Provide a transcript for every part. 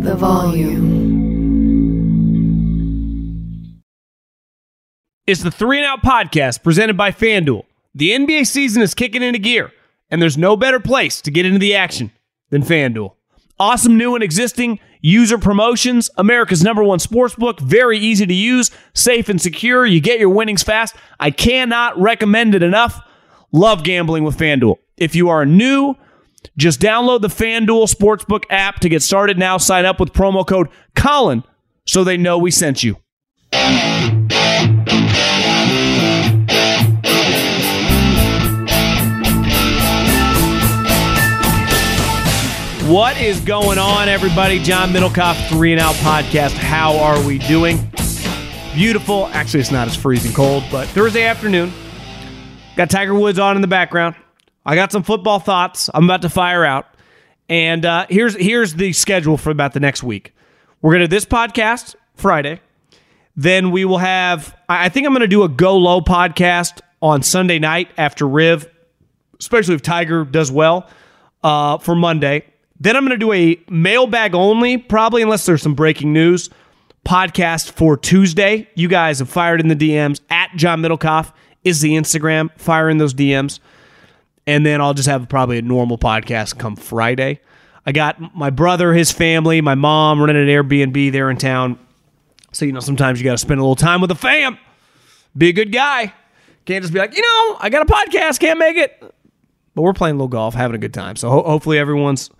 The volume. It's the Three and Out podcast presented by FanDuel. The NBA season is kicking into gear, and there's no better place to get into the action than FanDuel. Awesome new and existing user promotions, America's number one sports book, very easy to use, safe and secure. You get your winnings fast. I cannot recommend it enough. Love gambling with FanDuel. If you are new, just download the FanDuel Sportsbook app to get started now. Sign up with promo code Colin so they know we sent you. What is going on, everybody? John Middlekauff, Three and Out Podcast. How are we doing? Beautiful. Actually, it's not as freezing cold, but Thursday afternoon. Got Tiger Woods on in the background. I got some football thoughts. I'm about to fire out. And uh, here's here's the schedule for about the next week. We're gonna do this podcast Friday. Then we will have. I think I'm gonna do a go low podcast on Sunday night after Riv, especially if Tiger does well uh, for Monday. Then I'm to do a mailbag only, probably unless there's some breaking news podcast for Tuesday. You guys have fired in the DMs at John Middlekauff is the Instagram. Fire in those DMs. And then I'll just have probably a normal podcast come Friday. I got my brother, his family, my mom running an Airbnb there in town. So, you know, sometimes you got to spend a little time with the fam. Be a good guy. Can't just be like, you know, I got a podcast, can't make it. But we're playing a little golf, having a good time. So ho- hopefully everyone's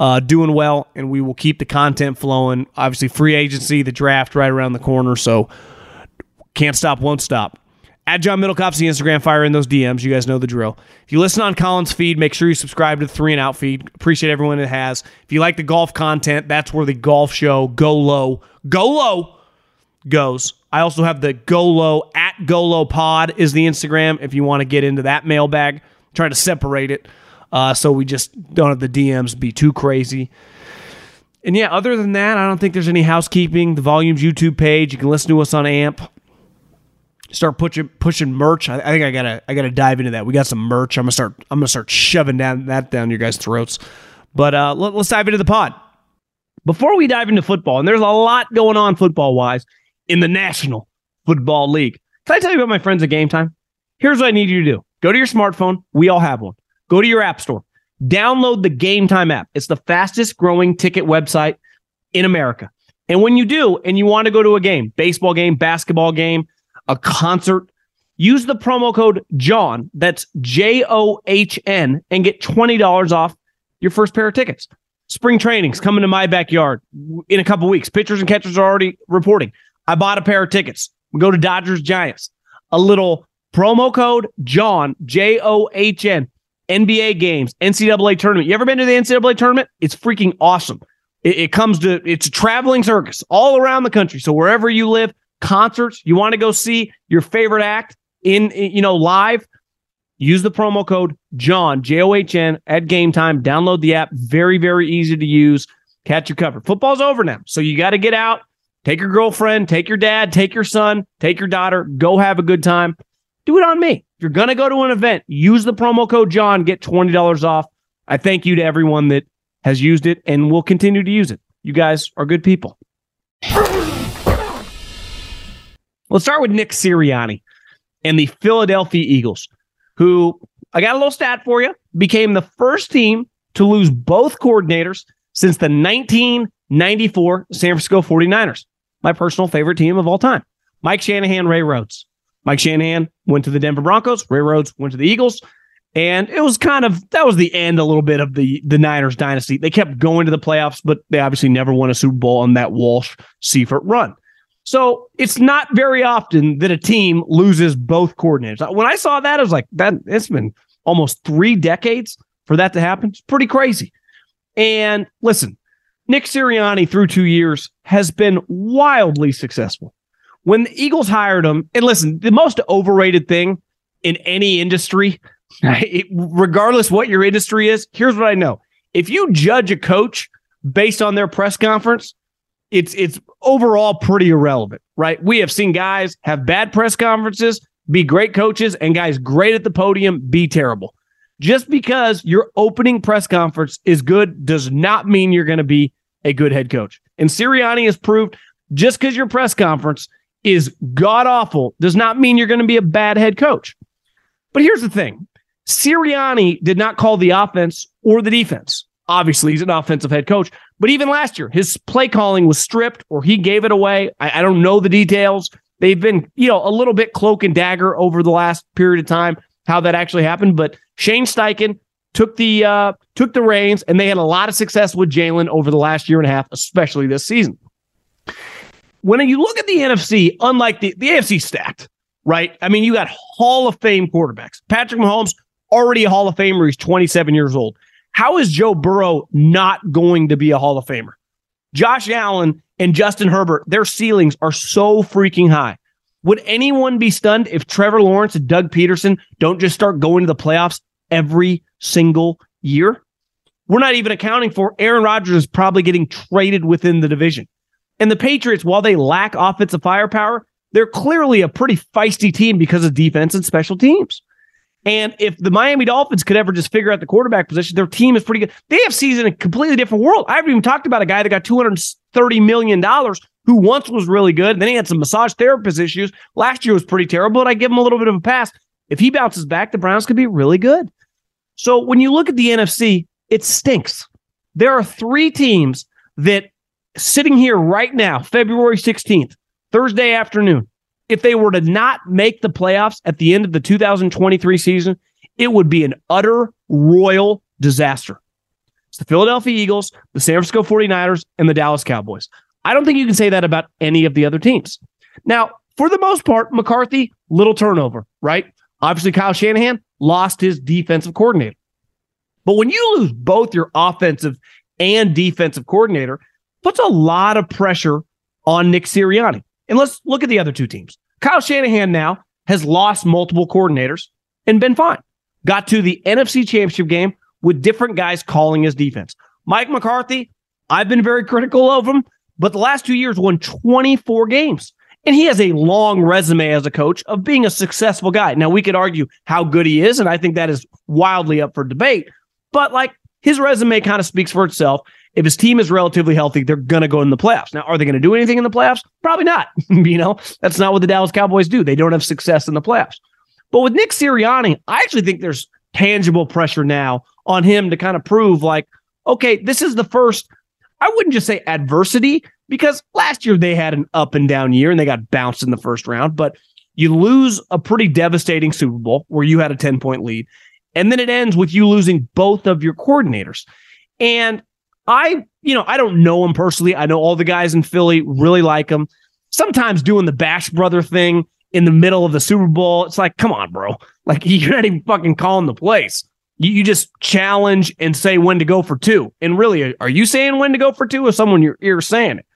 uh, doing well, and we will keep the content flowing. Obviously, free agency, the draft right around the corner, so can't stop, won't stop. At John Middlekauff's the Instagram, fire in those DMs. You guys know the drill. If you listen on Colin's feed, make sure you subscribe to the Three and Out feed. Appreciate everyone that has. If you like the golf content, that's where the golf show Go Low, Go Low goes. I also have the Go Low at Go Low Pod is the Instagram. If you want to get into that mailbag, try to separate it. Uh, so we just don't have the DMs be too crazy. And yeah, other than that, I don't think there's any housekeeping. The Volumes YouTube page, you can listen to us on AMP. Start pushing pushing merch. I, I think I gotta I gotta dive into that. We got some merch. I'm gonna start I'm gonna start shoving down that down your guys' throats. But uh, let, let's dive into the pod. Before we dive into football, and there's a lot going on football wise in the National Football League. Can I tell you about my friends at Game Time? Here's what I need you to do: go to your smartphone. We all have one. Go to your app store, download the Game Time app. It's the fastest growing ticket website in America. And when you do, and you want to go to a game, baseball game, basketball game, a concert, use the promo code John, that's J O H N, and get $20 off your first pair of tickets. Spring trainings coming to my backyard in a couple weeks. Pitchers and catchers are already reporting. I bought a pair of tickets. We go to Dodgers Giants. A little promo code John, J O H N. NBA games, NCAA tournament. You ever been to the NCAA tournament? It's freaking awesome. It, it, comes to it's a traveling circus all around the country. So wherever you live, concerts, you want to go see your favorite act in, you know live. Use the promo code John J O H N at Game Time. Download the app. Very very easy to use. Catch your cover. Football's over now, so you got to get out. Take your girlfriend, take your dad, take your son, take your daughter. Go have a good time. Do it on me. If you're to go to an event, use the promo code John, get $20 off. I thank you to everyone that has used it and will continue to use it. You guys are good people. Let's start with Nick Sirianni and the Philadelphia Eagles, who I got a little stat for you, became the first team to lose both coordinators since the 1994 San Francisco 49ers, my personal favorite team of all time. Mike Shanahan, Ray Rhodes. Mike Shanahan went to the Denver Broncos, Ray Rhodes went to the Eagles. And it was kind of that was the end a little bit of the the Niners dynasty. They kept going to the playoffs, but they obviously never won a Super Bowl on that Walsh Seifert run. So it's not very often that a team loses both coordinators. When I saw that, I was like, that it's been almost three decades for that to happen. It's pretty crazy. And listen, Nick Sirianni through two years has been wildly successful. When the Eagles hired him, and listen, the most overrated thing in any industry, regardless what your industry is, here's what I know. If you judge a coach based on their press conference, it's it's overall pretty irrelevant, right? We have seen guys have bad press conferences, be great coaches, and guys great at the podium be terrible. Just because your opening press conference is good does not mean you're going to be a good head coach. And Sirianni has proved just because your press conference is god awful does not mean you're going to be a bad head coach. But here's the thing Sirianni did not call the offense or the defense. Obviously, he's an offensive head coach. But even last year, his play calling was stripped or he gave it away. I, I don't know the details. They've been, you know, a little bit cloak and dagger over the last period of time, how that actually happened. But Shane Steichen took the uh, took the reins, and they had a lot of success with Jalen over the last year and a half, especially this season. When you look at the NFC, unlike the the AFC stacked, right? I mean, you got Hall of Fame quarterbacks. Patrick Mahomes already a Hall of Famer. He's 27 years old. How is Joe Burrow not going to be a Hall of Famer? Josh Allen and Justin Herbert, their ceilings are so freaking high. Would anyone be stunned if Trevor Lawrence and Doug Pederson don't just start going to the playoffs every single year? We're not even accounting for Aaron Rodgers is probably getting traded within the division. And the Patriots, while they lack offensive firepower, they're clearly a pretty feisty team because of defense and special teams. And if the Miami Dolphins could ever just figure out the quarterback position, their team is pretty good. They have season in a completely different world. I haven't even talked about a guy that got $230 million who once was really good. And then he had some massage therapist issues. Last year was pretty terrible, and I give him a little bit of a pass. If he bounces back, the Browns could be really good. So when you look at the NFC, it stinks. There are three teams that sitting here right now, February 16th, Thursday afternoon, if they were to not make the playoffs at the end of the 2023 season, it would be an utter royal disaster. It's the Philadelphia Eagles, the San Francisco 49ers, and the Dallas Cowboys. I don't think you can say that about any of the other teams. Now, for the most part, McCarthy, little turnover, right? Obviously, Kyle Shanahan lost his defensive coordinator. But when you lose both your offensive and defensive coordinator, puts a lot of pressure on Nick Sirianni. And let's look at the other two teams. Kyle Shanahan now has lost multiple coordinators and been fine. Got to the NFC Championship game with different guys calling his defense. Mike McCarthy, I've been very critical of him, but the last two years won 24 games. And he has a long resume as a coach of being a successful guy. Now, we could argue how good he is, and I think that is wildly up for debate. But like his resume kind of speaks for itself. If his team is relatively healthy, they're going to go in the playoffs. Now, are they going to do anything in the playoffs? Probably not. you know, that's not what the Dallas Cowboys do. They don't have success in the playoffs. But with Nick Sirianni, I actually think there's tangible pressure now on him to kind of prove like, okay, this is the first, I wouldn't just say adversity because last year they had an up and down year and they got bounced in the first round, but you lose a pretty devastating Super Bowl where you had a 10 point lead. And then it ends with you losing both of your coordinators. And I, you know, I don't know him personally. I know all the guys in Philly really like him. Sometimes doing the Bash brother thing in the middle of the Super Bowl, it's like, come on, bro. Like you're not even fucking calling the place. You, you just challenge and say when to go for two. And really, are you saying when to go for two or someone you're, you're saying it?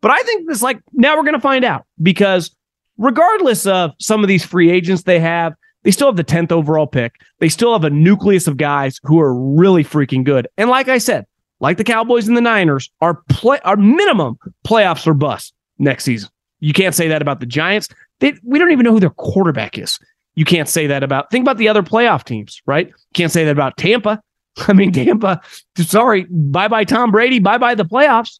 But I think this, like, now we're going to find out because regardless of some of these free agents they have, they still have the 10th overall pick. They still have a nucleus of guys who are really freaking good. And like I said, like the Cowboys and the Niners, are play our minimum playoffs or bust next season. You can't say that about the Giants. They, we don't even know who their quarterback is. You can't say that about think about the other playoff teams, right? Can't say that about Tampa. I mean, Tampa, sorry, bye bye Tom Brady, bye bye the playoffs.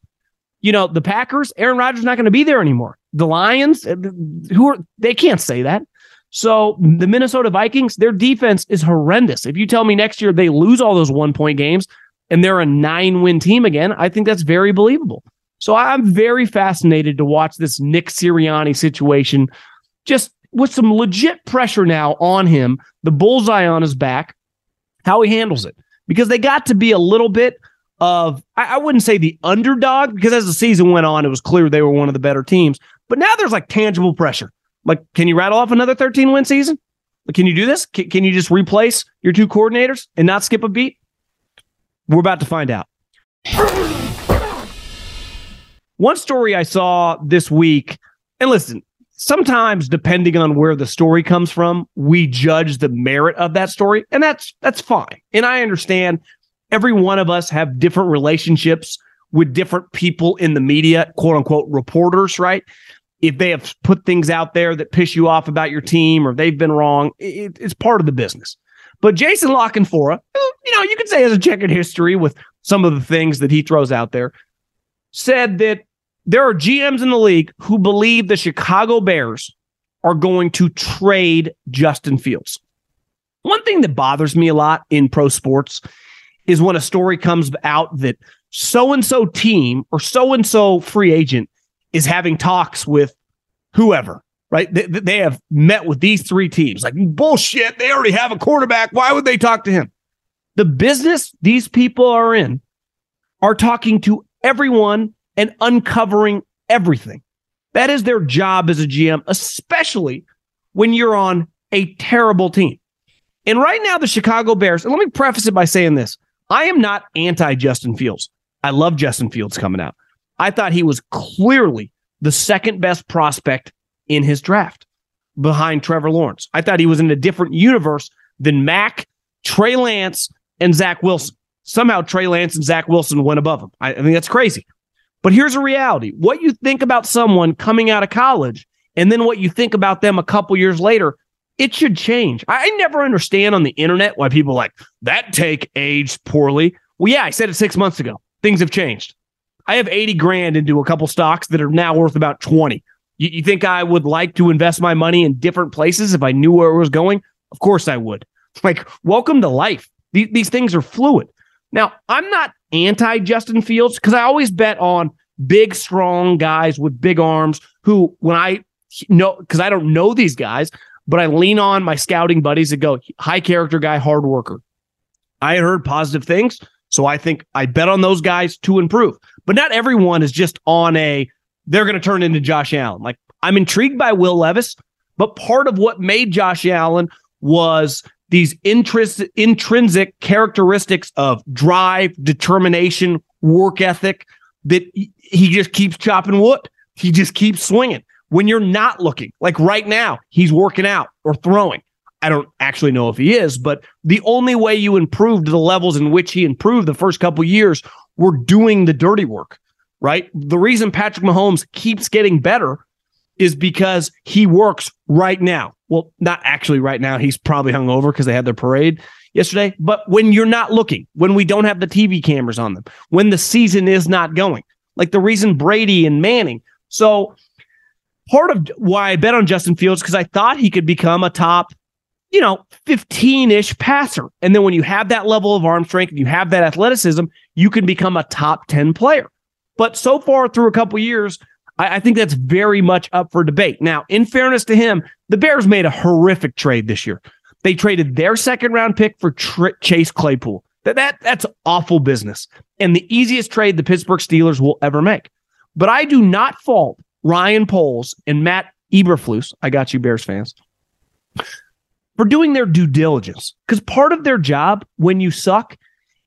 You know, the Packers, Aaron Rodgers not going to be there anymore. The Lions, uh, who are they can't say that. So the Minnesota Vikings, their defense is horrendous. If you tell me next year they lose all those one point games and they're a nine win team again, I think that's very believable. So I'm very fascinated to watch this Nick Sirianni situation just with some legit pressure now on him, the bullseye on his back, how he handles it. Because they got to be a little bit of, I, I wouldn't say the underdog, because as the season went on, it was clear they were one of the better teams. But now there's like tangible pressure. Like, can you rattle off another 13 win season? Can you do this? Can, can you just replace your two coordinators and not skip a beat? We're about to find out. One story I saw this week, and listen, sometimes depending on where the story comes from, we judge the merit of that story, and that's that's fine. And I understand every one of us have different relationships with different people in the media, quote unquote reporters, right? If they have put things out there that piss you off about your team or they've been wrong, it, it's part of the business. But Jason La Canfora, you know, you could say has a checkered history with some of the things that he throws out there, said that there are GMs in the league who believe the Chicago Bears are going to trade Justin Fields. One thing that bothers me a lot in pro sports is when a story comes out that so and so team or so and so free agent is having talks with whoever, right? They, they have met with these three teams. Like, bullshit. They already have a quarterback. Why would they talk to him? The business these people are in are talking to everyone and uncovering everything. That is their job as a GM, especially when you're on a terrible team. And right now, the Chicago Bears, and let me preface it by saying this I am not anti Justin Fields. I love Justin Fields coming out. I thought he was clearly the second best prospect in his draft behind Trevor Lawrence. I thought he was in a different universe than Mac, Trey Lance, and Zach Wilson. Somehow Trey Lance and Zach Wilson went above him. I, I think that's crazy. But here's a reality what you think about someone coming out of college and then what you think about them a couple years later, it should change. I never understand on the internet why people like that take aged poorly. Well, yeah, I said it six months ago. Things have changed. I have 80 grand into a couple stocks that are now worth about 20. You, you think I would like to invest my money in different places if I knew where it was going? Of course I would. Like, welcome to life. These, these things are fluid. Now, I'm not anti Justin Fields because I always bet on big, strong guys with big arms who, when I know, because I don't know these guys, but I lean on my scouting buddies that go high character guy, hard worker. I heard positive things. So I think I bet on those guys to improve. But not everyone is just on a, they're going to turn into Josh Allen. Like I'm intrigued by Will Levis, but part of what made Josh Allen was these intrinsic, characteristics of drive, determination, work ethic that he just keeps chopping wood. He just keeps swinging. When you're not looking, like right now, he's working out or throwing. I don't actually know if he is, but the only way you improved the levels in which he improved the first couple years were doing the dirty work, right? The reason Patrick Mahomes keeps getting better is because he works right now. Well, not actually right now. He's probably hung over because they had their parade yesterday. But when you're not looking, when we don't have the TV cameras on them, when the season is not going, like the reason Brady and Manning. So part of why I bet on Justin Fields because I thought he could become a top, you know, 15-ish passer. And then when you have that level of arm strength and you have that athleticism, you can become a top 10 player. But so far through a couple years, I, I think that's very much up for debate. Now, in fairness to him, the Bears made a horrific trade this year. They traded their second round pick for Tr- Chase Claypool. That, that that's awful business and the easiest trade the Pittsburgh Steelers will ever make. But I do not fault Ryan Poles and Matt Eberflus. I got you, Bears fans, for doing their due diligence because part of their job when you suck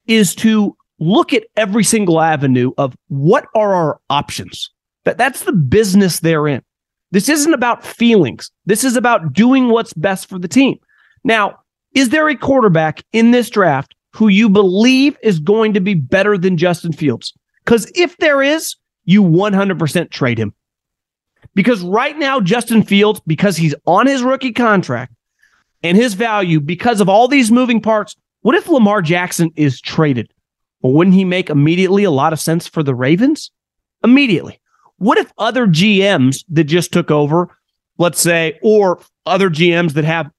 is to look at every single avenue of what are our options. That that's the business they're in. This isn't about feelings. This is about doing what's best for the team. Now, is there a quarterback in this draft who you believe is going to be better than Justin Fields? Because if there is, you 100% trade him. Because right now, Justin Fields, because he's on his rookie contract and his value, because of all these moving parts, what if Lamar Jackson is traded? Well, wouldn't he make immediately a lot of sense for the Ravens? Immediately. What if other GMs that just took over, let's say, or other GMs that have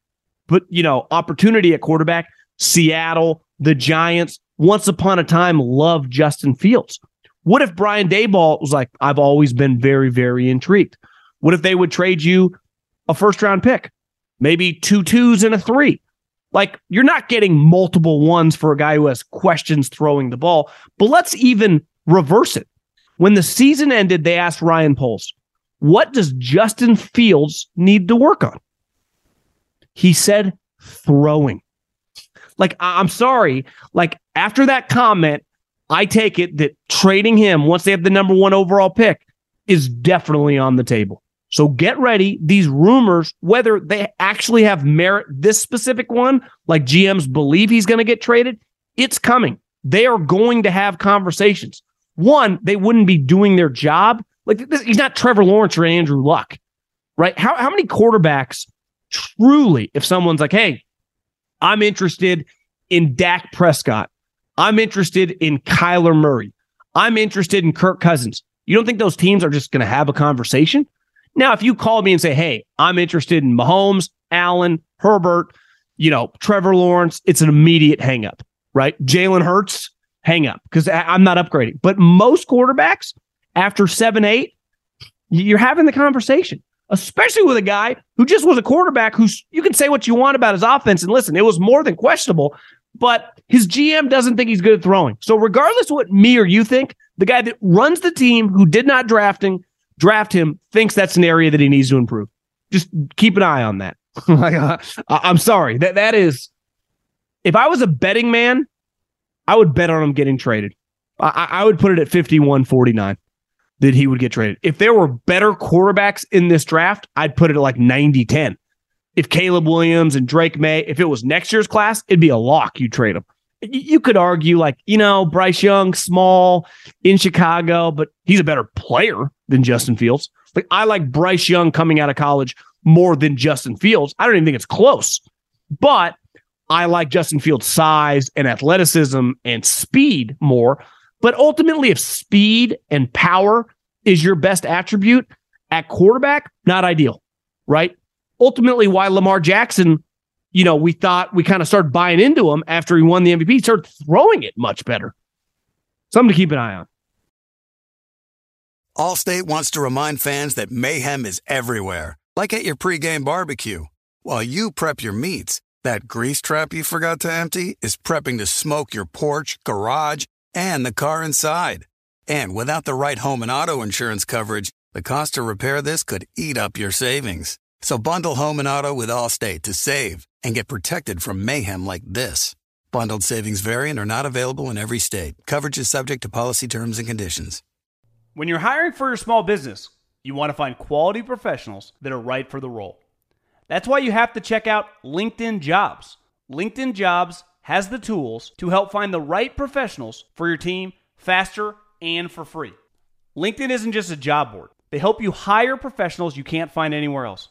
but you know, opportunity at quarterback, Seattle, the Giants, once upon a time loved Justin Fields. What if Brian Daboll was like, I've always been very, very intrigued? What if they would trade you a first round pick, maybe two twos and a three? Like, you're not getting multiple ones for a guy who has questions throwing the ball, but let's even reverse it. When the season ended, they asked Ryan Poles, What does Justin Fields need to work on? He said, Throwing. Like, I'm sorry. Like, after that comment, I take it that trading him once they have the number one overall pick is definitely on the table. So get ready. These rumors, whether they actually have merit, this specific one, like GMs believe he's going to get traded, it's coming. They are going to have conversations. One, they wouldn't be doing their job. Like this, he's not Trevor Lawrence or Andrew Luck, right? How, how many quarterbacks truly, if someone's like, hey, I'm interested in Dak Prescott, I'm interested in Kyler Murray, I'm interested in Kirk Cousins. You don't think those teams are just going to have a conversation? Now, if you call me and say, hey, I'm interested in Mahomes, Allen, Herbert, you know, Trevor Lawrence, it's an immediate hang up, right? Jalen Hurts, hang up because I'm not upgrading. But most quarterbacks, after seven, eight, you're having the conversation, especially with a guy who just was a quarterback who's you can say what you want about his offense. And listen, it was more than questionable, but his GM doesn't think he's good at throwing. So, regardless what me or you think, the guy that runs the team who did not drafting draft him thinks that's an area that he needs to improve. Just keep an eye on that. Uh, I'm sorry. That that is if I was a betting man, I would bet on him getting traded. I, I would put it at 51 49 that he would get traded. If there were better quarterbacks in this draft, I'd put it at like 90 10. If Caleb Williams and Drake Maye, if it was next year's class, it'd be a lock. You trade him you could argue like you know Bryce Young, small in Chicago, but he's a better player than Justin Fields. Like I like Bryce Young coming out of college more than Justin Fields. I don't even think it's close, but I like Justin Fields' size and athleticism and speed more. But ultimately, if speed and power is your best attribute at quarterback, not ideal, right? Ultimately, why Lamar Jackson you know, we thought we kind of started buying into him after he won the MVP. He started throwing it much better. Something to keep an eye on. Allstate wants to remind fans that mayhem is everywhere, like at your pregame barbecue. While you prep your meats, that grease trap you forgot to empty is prepping to smoke your porch, garage, and the car inside. And without the right home and auto insurance coverage, the cost to repair this could eat up your savings. So bundle home and auto with Allstate to save and get protected from mayhem like this. Bundled savings variant are not available in every state. Coverage is subject to policy terms and conditions. When you're hiring for your small business, you want to find quality professionals that are right for the role. That's why you have to check out LinkedIn Jobs. LinkedIn Jobs has the tools to help find the right professionals for your team faster and for free. LinkedIn isn't just a job board, they help you hire professionals you can't find anywhere else.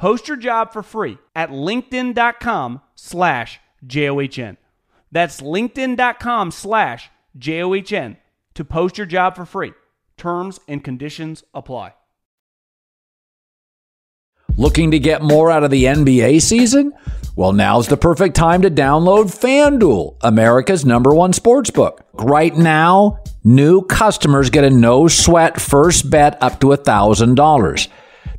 Post your job for free at linkedin.com slash J-O-H-N. That's linkedin.com slash J-O-H-N to post your job for free. Terms and conditions apply. Looking to get more out of the NBA season? Well, now's the perfect time to download FanDuel, America's number one sports book. Right now, new customers get a no sweat first bet up to $1,000.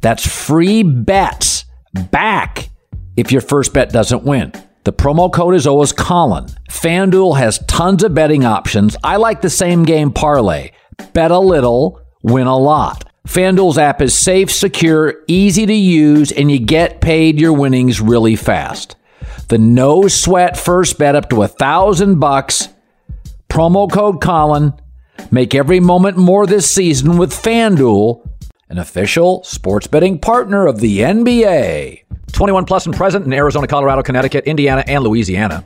That's free bets back if your first bet doesn't win. The promo code is always Colin. FanDuel has tons of betting options. I like the same game parlay. Bet a little, win a lot. FanDuel's app is safe, secure, easy to use, and you get paid your winnings really fast. The no sweat first bet up to a thousand bucks. Promo code Colin. Make every moment more this season with FanDuel an official sports betting partner of the NBA. 21 plus and present in Arizona, Colorado, Connecticut, Indiana, and Louisiana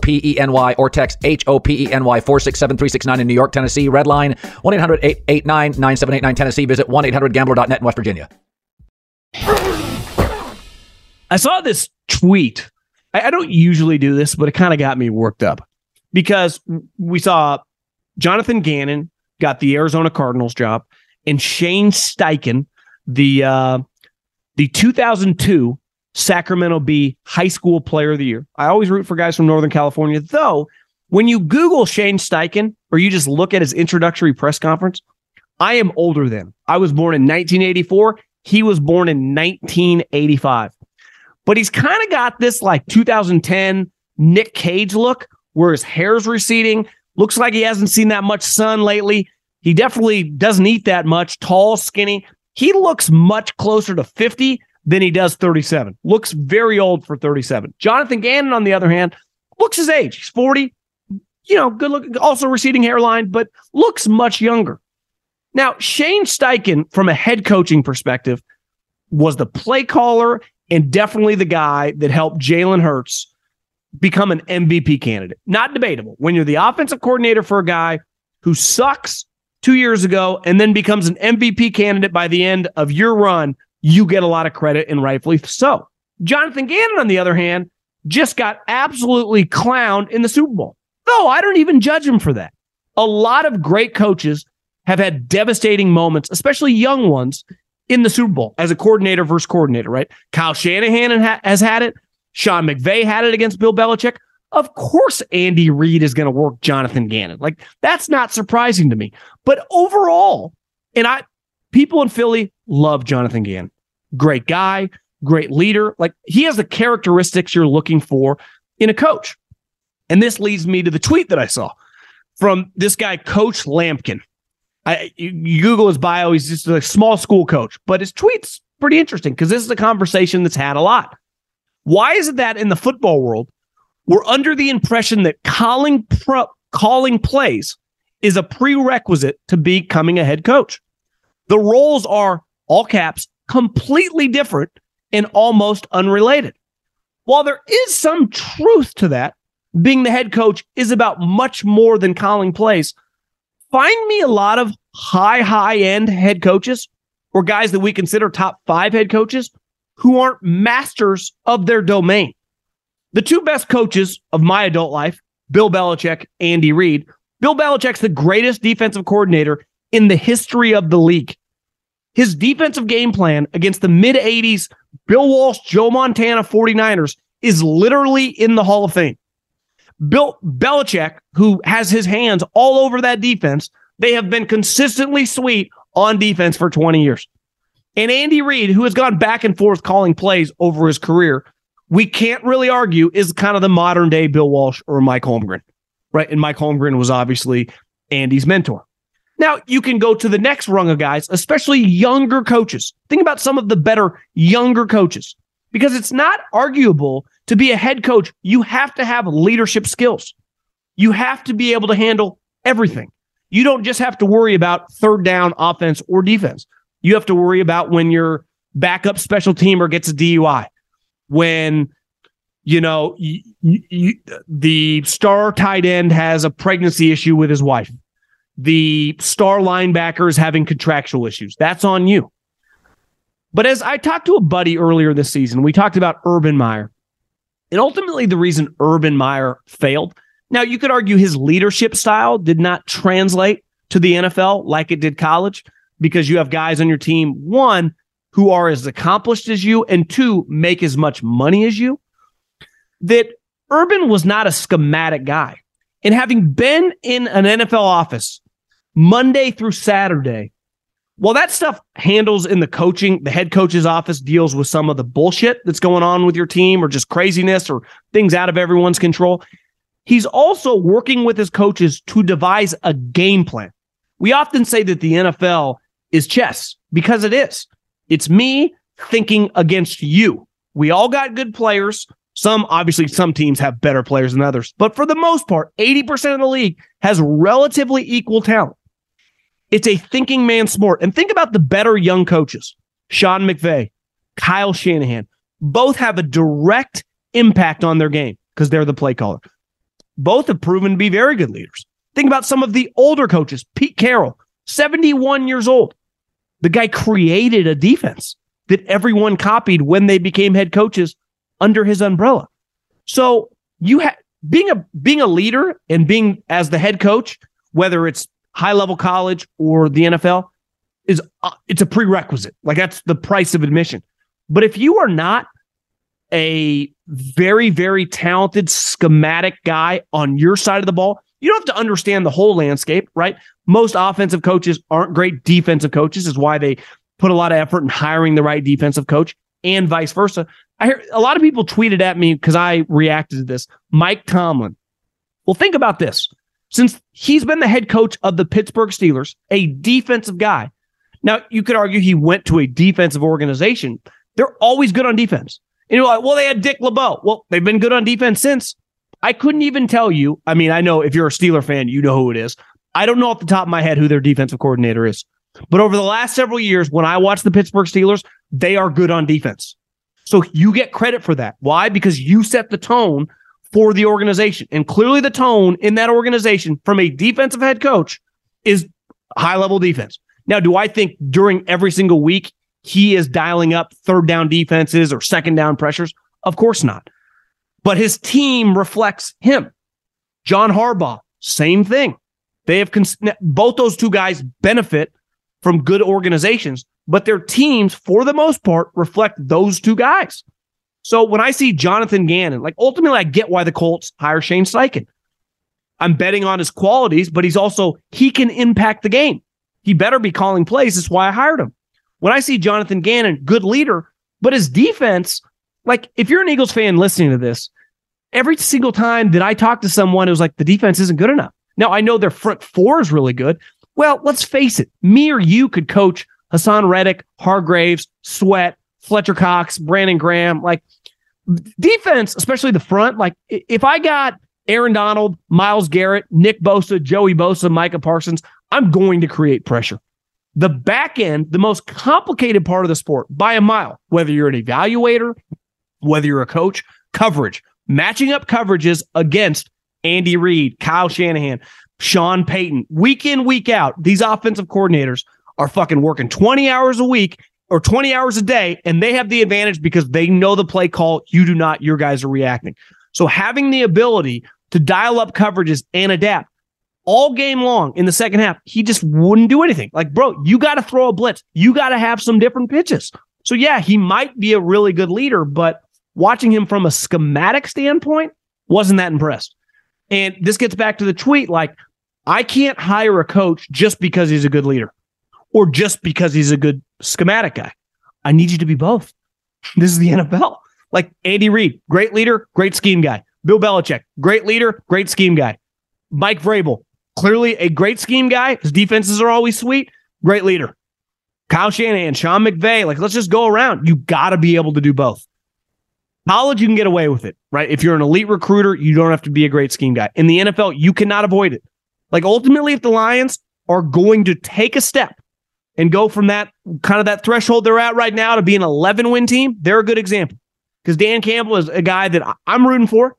P E N Y, or text H O P E N Y 467 in New York, Tennessee. Red line 1 800 889 9789 Tennessee. Visit 1 800 gambler.net in West Virginia. I saw this tweet. I, I don't usually do this, but it kind of got me worked up because we saw Jonathan Gannon got the Arizona Cardinals job, and Shane Steichen, the uh, the 2002 Sacramento Bee High School Player of the Year. I always root for guys from Northern California, though. When you Google Shane Steichen or you just look at his introductory press conference, I am older than. I was born in 1984. He was born in 1985. But he's kind of got this like 2010 Nick Cage look where his hair's receding. Looks like he hasn't seen that much sun lately. He definitely doesn't eat that much, tall, skinny. He looks much closer to 50 than he does 37. Looks very old for 37. Jonathan Gannon, on the other hand, looks his age. He's 40. You know, good looking, also receding hairline, but looks much younger. Now, Shane Steichen, from a head coaching perspective, was the play caller and definitely the guy that helped Jalen Hurts become an MVP candidate. Not debatable. When you're the offensive coordinator for a guy who sucks two years ago and then becomes an MVP candidate by the end of your run, you get a lot of credit and rightfully so. Jonathan Gannon, on the other hand, just got absolutely clowned in the Super Bowl. Though I don't even judge him for that. A lot of great coaches have had devastating moments, especially young ones, in the Super Bowl as a coordinator versus coordinator, right? Kyle Shanahan has had it. Sean McVay had it against Bill Belichick. Of course, Andy Reid is going to work Jonathan Gannon. Like, that's not surprising to me. But overall, and I, people in Philly love Jonathan Gannon. Great guy, great leader. Like, he has the characteristics you're looking for in a coach. And this leads me to the tweet that I saw from this guy, Coach Lampkin. I, you Google his bio. He's just a small school coach, but his tweets pretty interesting because this is a conversation that's had a lot. Why is it that in the football world we're under the impression that calling pro, calling plays is a prerequisite to becoming a head coach? The roles are all caps completely different and almost unrelated. While there is some truth to that, being the head coach is about much more than calling plays find me a lot of high, high end head coaches or guys that we consider top five head coaches who aren't masters of their domain. The two best coaches of my adult life, Bill Belichick, Andy Reid. Bill Belichick's the greatest defensive coordinator in the history of the league. His defensive game plan against the mid 80s Bill Walsh, Joe Montana 49ers is literally in the Hall of Fame. Bill Belichick, who has his hands all over that defense, they have been consistently sweet on defense for 20 years. And Andy Reid, who has gone back and forth calling plays over his career, we can't really argue is kind of the modern day Bill Walsh or Mike Holmgren, right? And Mike Holmgren was obviously Andy's mentor. Now, you can go to the next rung of guys, especially younger coaches. Think about some of the better younger coaches because it's not arguable to be a head coach, you have to have leadership skills. You have to be able to handle everything. You don't just have to worry about third down offense or defense. You have to worry about when your backup special teamer gets a DUI, when you know you, you, the star tight end has a pregnancy issue with his wife. The star linebackers having contractual issues. That's on you. But as I talked to a buddy earlier this season, we talked about Urban Meyer and ultimately, the reason Urban Meyer failed. Now, you could argue his leadership style did not translate to the NFL like it did college because you have guys on your team, one, who are as accomplished as you, and two, make as much money as you. That Urban was not a schematic guy. And having been in an NFL office Monday through Saturday, while that stuff handles in the coaching, the head coach's office deals with some of the bullshit that's going on with your team or just craziness or things out of everyone's control. He's also working with his coaches to devise a game plan. We often say that the NFL is chess because it is. It's me thinking against you. We all got good players. Some, obviously, some teams have better players than others, but for the most part, 80% of the league has relatively equal talent. It's a thinking man sport. And think about the better young coaches Sean McVay, Kyle Shanahan, both have a direct impact on their game because they're the play caller. both have proven to be very good leaders. Think about some of the older coaches. Pete Carroll, 71 years old. The guy created a defense that everyone copied when they became head coaches under his umbrella. So you have being a being a leader and being as the head coach, whether it's high level college or the NFL, is uh, it's a prerequisite. Like that's the price of admission. But if you are not a very very talented schematic guy on your side of the ball, you don't have to understand the whole landscape, right? Most offensive coaches aren't great defensive coaches, is why they put a lot of effort in hiring the right defensive coach and vice versa. I hear a lot of people tweeted at me because I reacted to this. Mike Tomlin. Well, think about this. Since he's been the head coach of the Pittsburgh Steelers, a defensive guy. Now, you could argue he went to a defensive organization. They're always good on defense. You know, well, they had Dick LeBeau. Well, they've been good on defense since. I couldn't even tell you. I mean, I know if you're a Steeler fan, you know who it is. I don't know off the top of my head who their defensive coordinator is. But over the last several years, when I watch the Pittsburgh Steelers, they are good on defense. So you get credit for that. Why? Because you set the tone for the organization. And clearly, the tone in that organization from a defensive head coach is high level defense. Now, do I think during every single week he is dialing up third down defenses or second down pressures? Of course not but his team reflects him. John Harbaugh, same thing. They have cons- both those two guys benefit from good organizations, but their teams, for the most part, reflect those two guys. So when I see Jonathan Gannon, like ultimately, I get why the Colts hire Shane Steichen. I'm betting on his qualities, but he's also he can impact the game. He better be calling plays. That's why I hired him. When I see Jonathan Gannon, good leader, but his defense like if you're an Eagles fan listening to this, every single time that I talk to someone who's like the defense isn't good enough. Now I know their front four is really good. Well, let's face it, me or you could coach Haason Reddick, Hargreaves, Sweat, Fletcher Cox, Brandon Graham. Like defense, especially the front. Like if I got Aaron Donald, Myles Garrett, Nick Bosa, Joey Bosa, Micah Parsons, I'm going to create pressure. The back end, the most complicated part of the sport by a mile, whether you're an evaluator, whether you're a coach, coverage, matching up coverages against Andy Reid, Kyle Shanahan, Sean Payton, week in, week out. These offensive coordinators are fucking working 20 hours a week or 20 hours a day, and they have the advantage because they know the play call. You do not, your guys are reacting. So having the ability to dial up coverages and adapt all game long in the second half, he just wouldn't do anything. Like, bro, you got to throw a blitz. You got to have some different pitches. So, yeah, he might be a really good leader, but watching him from a schematic standpoint, wasn't that impressed. And this gets back to the tweet like, I can't hire a coach just because he's a good leader or just because he's a good schematic guy. I need you to be both. This is the NFL. Like Andy Reid, great leader, great scheme guy. Bill Belichick, great leader, great scheme guy. Mike Vrabel, clearly a great scheme guy. His defenses are always sweet, great leader. Kyle Shanahan, Sean McVay, like let's just go around. You got to be able to do both. College, you can get away with it, right? If you're an elite recruiter, you don't have to be a great scheme guy. In the NFL, you cannot avoid it. Like ultimately, if the Lions are going to take a step and go from that kind of that threshold they're at right now to be an 11 win team, they're a good example. Because Dan Campbell is a guy that I'm rooting for.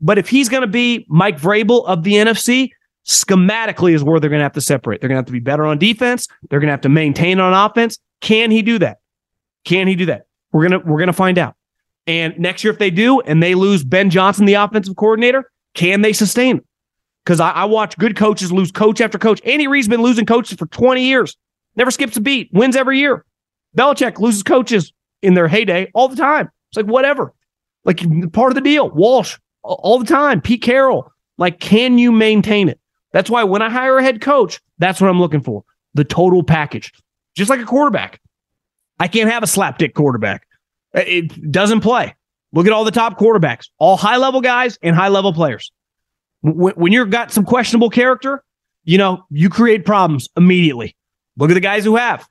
But if he's going to be Mike Vrabel of the NFC, schematically is where they're going to have to separate. They're going to have to be better on defense. They're going to have to maintain on offense. Can he do that? Can he do that? We're gonna we're gonna find out. And next year, if they do and they lose Ben Johnson, the offensive coordinator, can they sustain? Because I, I, watch good coaches lose coach after coach. Andy Reid's been losing coaches for 20 years, never skips a beat, wins every year. Belichick loses coaches in their heyday all the time. It's like whatever, like part of the deal. Walsh all the time. Pete Carroll, like, can you maintain it? That's why when I hire a head coach, that's what I'm looking for the total package. Just like a quarterback. I can't have a slapdick quarterback. Uh, it doesn't play. Look at all the top quarterbacks, all high level guys and high level players. When you've got some questionable character, you know, you create problems immediately. Look at the guys who have.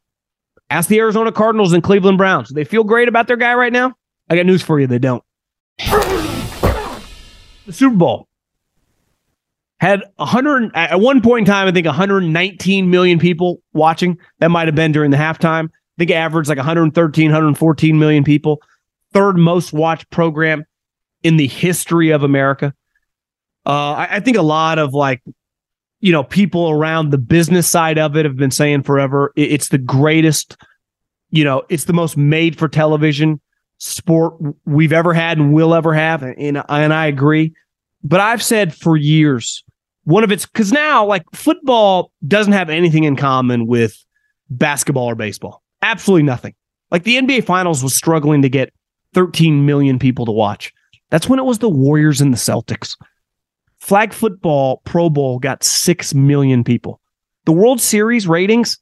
Ask the Arizona Cardinals and Cleveland Browns. Do they feel great about their guy right now? I got news for you. They don't. The Super Bowl had 100 at one point in time, I think 119 million people watching. That might have been during the halftime. I think it averaged like 113, 114 million people. Third most watched program in the history of America. Uh, I, I think a lot of like, you know, people around the business side of it have been saying forever it's the greatest, you know, it's the most made for television sport we've ever had and will ever have. And, and, I agree. But I've said for years, one of its, because now like football doesn't have anything in common with basketball or baseball. Absolutely nothing. Like the NBA Finals was struggling to get 13 million people to watch. That's when it was the Warriors and the Celtics. Flag football Pro Bowl got 6 million people. The World Series ratings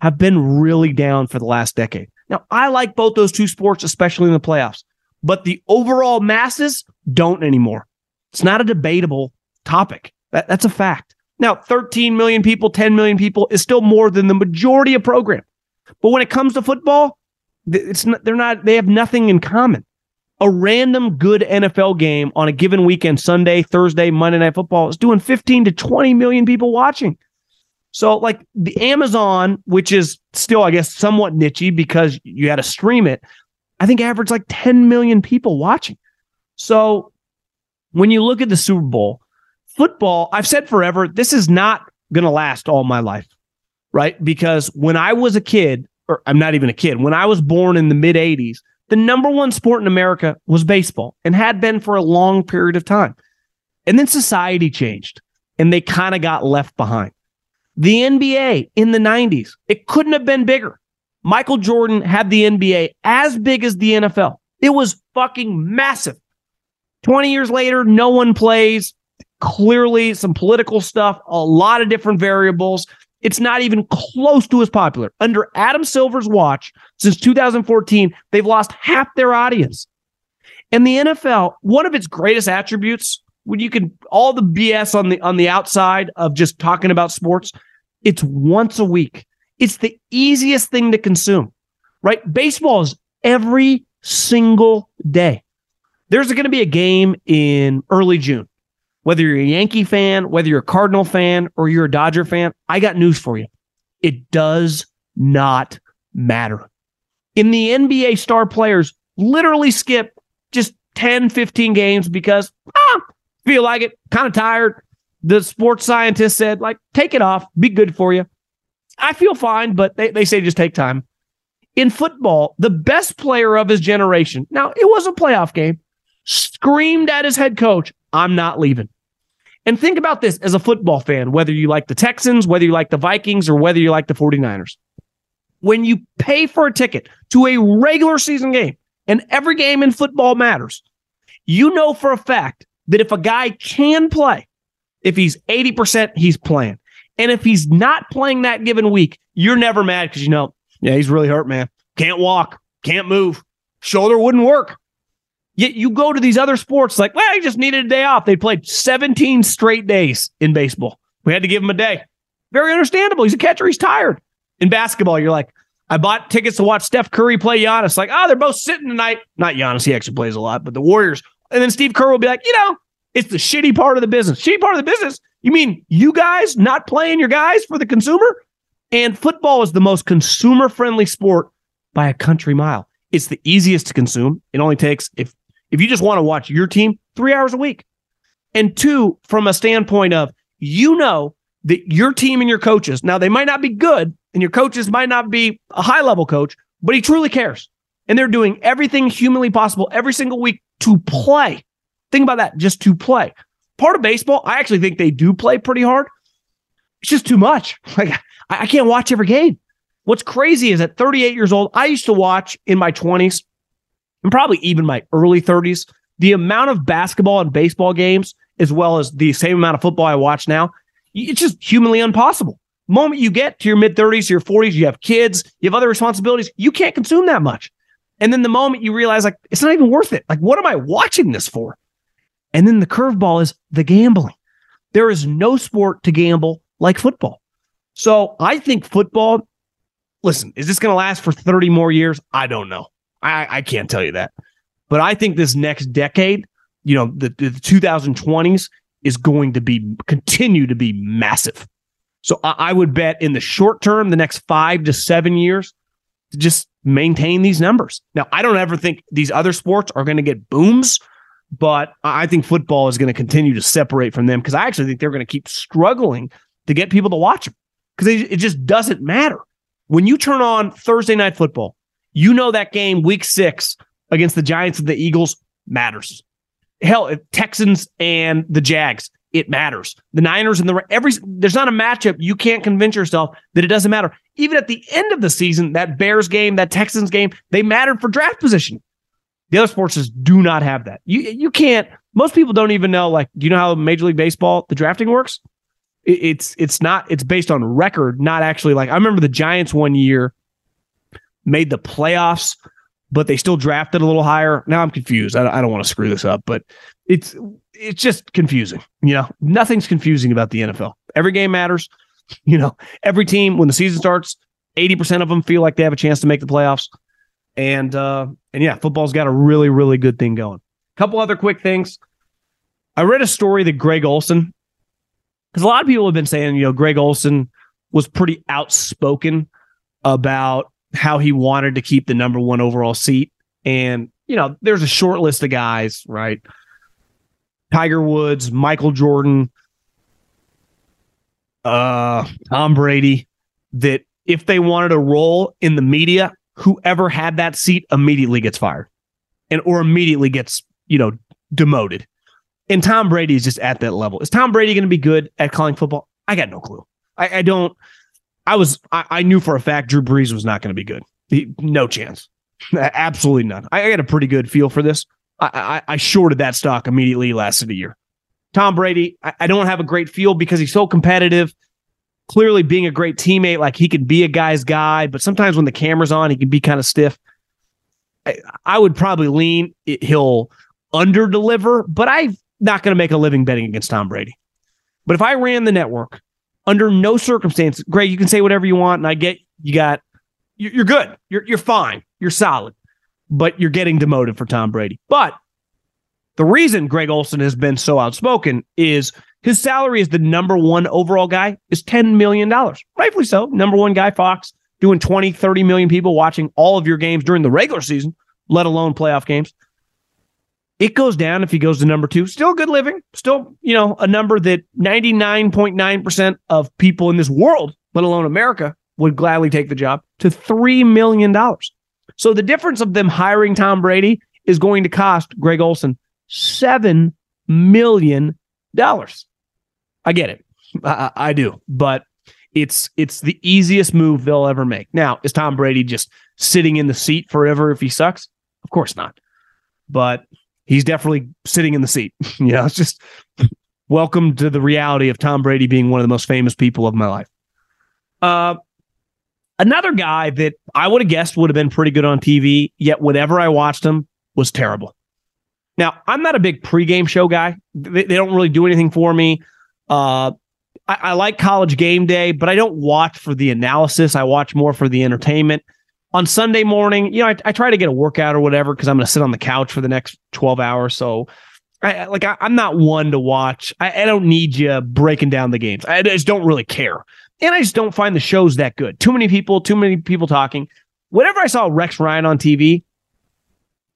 have been really down for the last decade. Now, I like both those two sports, especially in the playoffs, but the overall masses don't anymore. It's not a debatable topic. That, that's a fact. Now, 13 million people, 10 million people is still more than the majority of program. But when it comes to football, it's not, they're not, they have nothing in common. A random good NFL game on a given weekend, Sunday, Thursday, Monday Night Football, is doing 15 to 20 million people watching. So, like the Amazon, which is still, I guess, somewhat nichey because you had to stream it, I think averaged like 10 million people watching. So, when you look at the Super Bowl, football, I've said forever, this is not going to last all my life, right? Because when I was a kid, or I'm not even a kid, when I was born in the mid 80s, the number one sport in America was baseball and had been for a long period of time. And then society changed and they kind of got left behind. The NBA in the 90s, it couldn't have been bigger. Michael Jordan had the NBA as big as the NFL. It was fucking massive. 20 years later, no one plays. Clearly, some political stuff, a lot of different variables. It's not even close to as popular. Under Adam Silver's watch, since 2014, they've lost half their audience. And the NFL, one of its greatest attributes, when you can all the BS on the on the outside of just talking about sports, it's once a week. It's the easiest thing to consume. Right? Baseball is every single day. There's going to be a game in early June. Whether you're a Yankee fan, whether you're a Cardinal fan, or you're a Dodger fan, I got news for you. It does not matter. In the NBA, star players literally skip just 10, 15 games because, ah, feel like it, kind of tired. The sports scientist said, like, take it off, be good for you. I feel fine, but they, they say just take time. In football, the best player of his generation, now it was a playoff game, screamed at his head coach, I'm not leaving. And think about this as a football fan, whether you like the Texans, whether you like the Vikings, or whether you like the 49ers. When you pay for a ticket to a regular season game, and every game in football matters, you know for a fact that if a guy can play, if he's 80%, he's playing. And if he's not playing that given week, you're never mad because you know, yeah, he's really hurt, man. Can't walk, can't move, shoulder wouldn't work. Yet you go to these other sports like, well, he just needed a day off. They played 17 straight days in baseball. We had to give him a day. Very understandable. He's a catcher. He's tired. In basketball, you're like, I bought tickets to watch Steph Curry play Giannis. Like, oh, they're both sitting tonight. Not Giannis. He actually plays a lot, but the Warriors. And then Steve Kerr will be like, you know, it's the shitty part of the business. Shitty part of the business. You mean you guys not playing your guys for the consumer? And football is the most consumer friendly sport by a country mile. It's the easiest to consume. It only takes, if if you just want to watch your team, three hours a week. And two, from a standpoint of you know that your team and your coaches, now they might not be good and your coaches might not be a high level coach, but he truly cares. And they're doing everything humanly possible every single week to play. Think about that, just to play. Part of baseball, I actually think they do play pretty hard. It's just too much. Like I, can't watch every game. What's crazy is at 38 years old, I used to watch in my 20s and probably even my early 30s, the amount of basketball and baseball games, as well as the same amount of football I watch now, it's just humanly impossible. Moment you get to your mid 30s, your 40s, you have kids, you have other responsibilities, you can't consume that much. And then the moment you realize, like, it's not even worth it. Like, what am I watching this for? And then the curveball is the gambling. There is no sport to gamble like football. So I think football, listen, is this going to last for 30 more years? I don't know. I, I can't tell you that. But I think this next decade, you know, the, the 2020s is going to be continue to be massive. So I, I would bet in the short term, the next five to seven years, to just maintain these numbers. Now, I don't ever think these other sports are going to get booms, but I think football is going to continue to separate from them because I actually think they're going to keep struggling to get people to watch them because it just doesn't matter. When you turn on Thursday night football, you know that game week six against the Giants and the Eagles matters. Hell, Texans and the Jags, it matters. The Niners and the every there's not a matchup you can't convince yourself that it doesn't matter. Even at the end of the season, that Bears game, that Texans game, they mattered for draft position. The other sports just do not have that. You you can't. Most people don't even know. Like, do you know how Major League Baseball the drafting works? It, it's it's not. It's based on record, not actually. Like I remember the Giants one year made the playoffs, but they still drafted a little higher. Now I'm confused. I, I don't want to screw this up, but it's it's just confusing. You know, nothing's confusing about the NFL. Every game matters. You know, every team when the season starts, 80% of them feel like they have a chance to make the playoffs. And uh and yeah, football's got a really, really good thing going. A couple other quick things. I read a story that Greg Olsen, because a lot of people have been saying, you know, Greg Olsen was pretty outspoken about how he wanted to keep the number one overall seat. And, you know, there's a short list of guys, right? Tiger Woods, Michael Jordan, uh, Tom Brady, that if they wanted a role in the media, whoever had that seat immediately gets fired and or immediately gets, you know, demoted. And Tom Brady is just at that level. Is Tom Brady going to be good at calling football? I got no clue. I, I don't. I was. I, I, knew for a fact Drew Brees was not going to be good. He, no chance. Absolutely none. I, I got a pretty good feel for this. I, I, I shorted that stock immediately last of the year. Tom Brady, I, I don't have a great feel because he's so competitive. Clearly, being a great teammate, like he can be a guy's guy, but sometimes when the camera's on, he can be kind of stiff. I, I would probably lean he'll under deliver, but I'm not going to make a living betting against Tom Brady. But if I ran the network under no circumstance, Greg, you can say whatever you want, and I get you got you're good, you're you're fine, you're solid but you're getting demoted for Tom Brady. But the reason Greg Olsen has been so outspoken is his salary as the number one overall guy is $10 million. Rightfully so. Number one guy, Fox, doing 20, 30 million people watching all of your games during the regular season, let alone playoff games. It goes down if he goes to number two. Still good living. Still, you know, a number that 99.9% of people in this world, let alone America, would gladly take the job to $3 million. So the difference of them hiring Tom Brady is going to cost Greg Olsen $7 million. I get it. I, I do. But it's it's the easiest move they'll ever make. Now, is Tom Brady just sitting in the seat forever if he sucks? Of course not. But he's definitely sitting in the seat. you know, it's just welcome to the reality of Tom Brady being one of the most famous people of my life. Uh, Another guy that I would have guessed would have been pretty good on TV, yet whenever I watched him was terrible. Now, I'm not a big pregame show guy. They, they don't really do anything for me. Uh, I, I, like college game day, but I don't watch for the analysis. I watch more for the entertainment. On Sunday morning, you know, I, I try to get a workout or whatever because I'm going to sit on the couch for the next 12 hours. So, I, like, I, am not one to watch. I, I don't need you breaking down the games. I just don't really care. And I just don't find the shows that good. Too many people, too many people talking. Whenever I saw Rex Ryan on TV,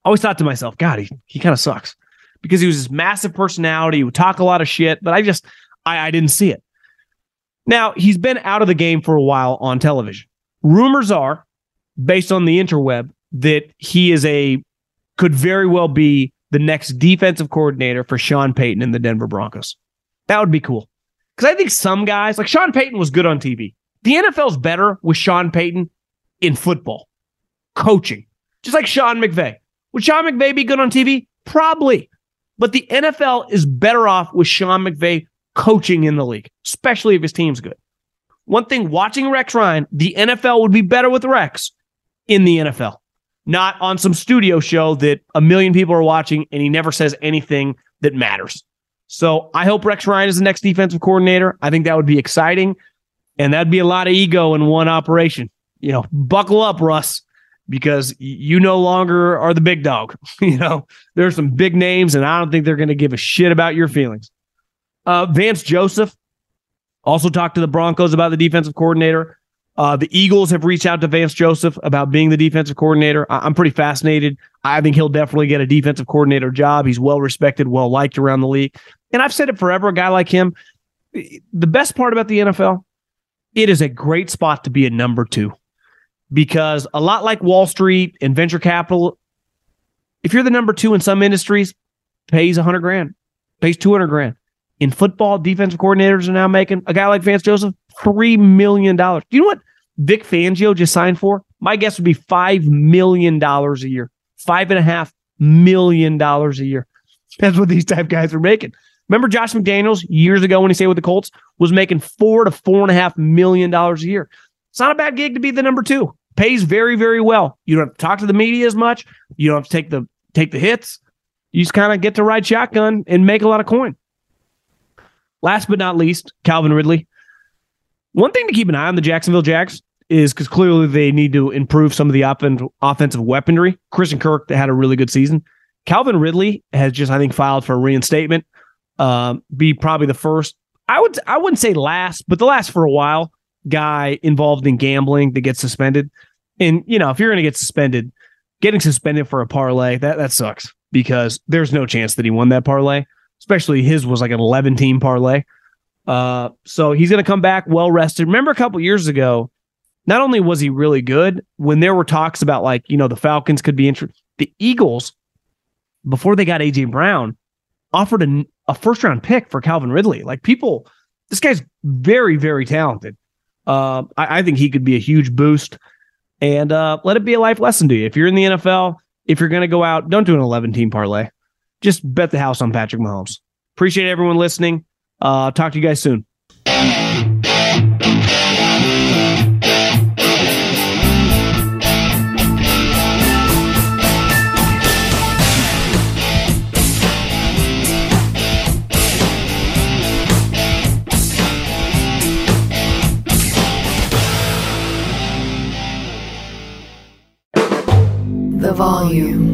I always thought to myself, God, he, he kind of sucks because he was this massive personality. He would talk a lot of shit, but I just, I, I didn't see it. Now, he's been out of the game for a while on television. Rumors are, based on the interweb, that he is a, could very well be the next defensive coordinator for Sean Payton in the Denver Broncos. That would be cool. Because I think some guys, like Sean Payton, was good on TV. The NFL's better with Sean Payton in football, coaching, just like Sean McVay. Would Sean McVay be good on TV? Probably. But the NFL is better off with Sean McVay coaching in the league, especially if his team's good. One thing watching Rex Ryan, the NFL would be better with Rex in the NFL, not on some studio show that a million people are watching and he never says anything that matters. So I hope Rex Ryan is the next defensive coordinator. I think that would be exciting. And that'd be a lot of ego in one operation. You know, buckle up, Russ, because you no longer are the big dog. you know, there's some big names, and I don't think they're going to give a shit about your feelings. Uh, Vance Joseph also talked to the Broncos about the defensive coordinator. Uh, the Eagles have reached out to Vance Joseph about being the defensive coordinator. I- I'm pretty fascinated. I think he'll definitely get a defensive coordinator job. He's well respected, well liked around the league. And I've said it forever, a guy like him, the best part about the NFL, it is a great spot to be a number two because a lot like Wall Street and venture capital, if you're the number two in some industries, pays 100 grand, pays 200 grand. In football, defensive coordinators are now making a guy like Vance Joseph $3 million. Do you know what Vic Fangio just signed for? My guess would be $5 million a year, five and a half million dollars a year. That's what these type guys are making. Remember Josh McDaniels years ago when he stayed with the Colts was making four to four and a half million dollars a year. It's not a bad gig to be the number two. Pays very, very well. You don't have to talk to the media as much. You don't have to take the take the hits. You just kind of get to ride shotgun and make a lot of coin. Last but not least, Calvin Ridley. One thing to keep an eye on the Jacksonville Jacks is because clearly they need to improve some of the offen- offensive weaponry. Christian Kirk had a really good season. Calvin Ridley has just, I think, filed for reinstatement. Um, be probably the first. I would, I wouldn't say last, but the last for a while guy involved in gambling that gets suspended. And you know, if you're going to get suspended, getting suspended for a parlay that that sucks because there's no chance that he won that parlay. Especially his was like an 11 team parlay. Uh, so he's going to come back well rested. Remember a couple years ago, not only was he really good when there were talks about like you know the Falcons could be interested, the Eagles before they got AJ Brown offered a, a first round pick for Calvin Ridley. Like people, this guy's very very talented. Uh, I, I, think he could be a huge boost. And uh, let it be a life lesson to you. If you're in the NFL, if you're going to go out, don't do an 11 team parlay. Just bet the house on Patrick Mahomes. Appreciate everyone listening. Uh, talk to you guys soon. The volume.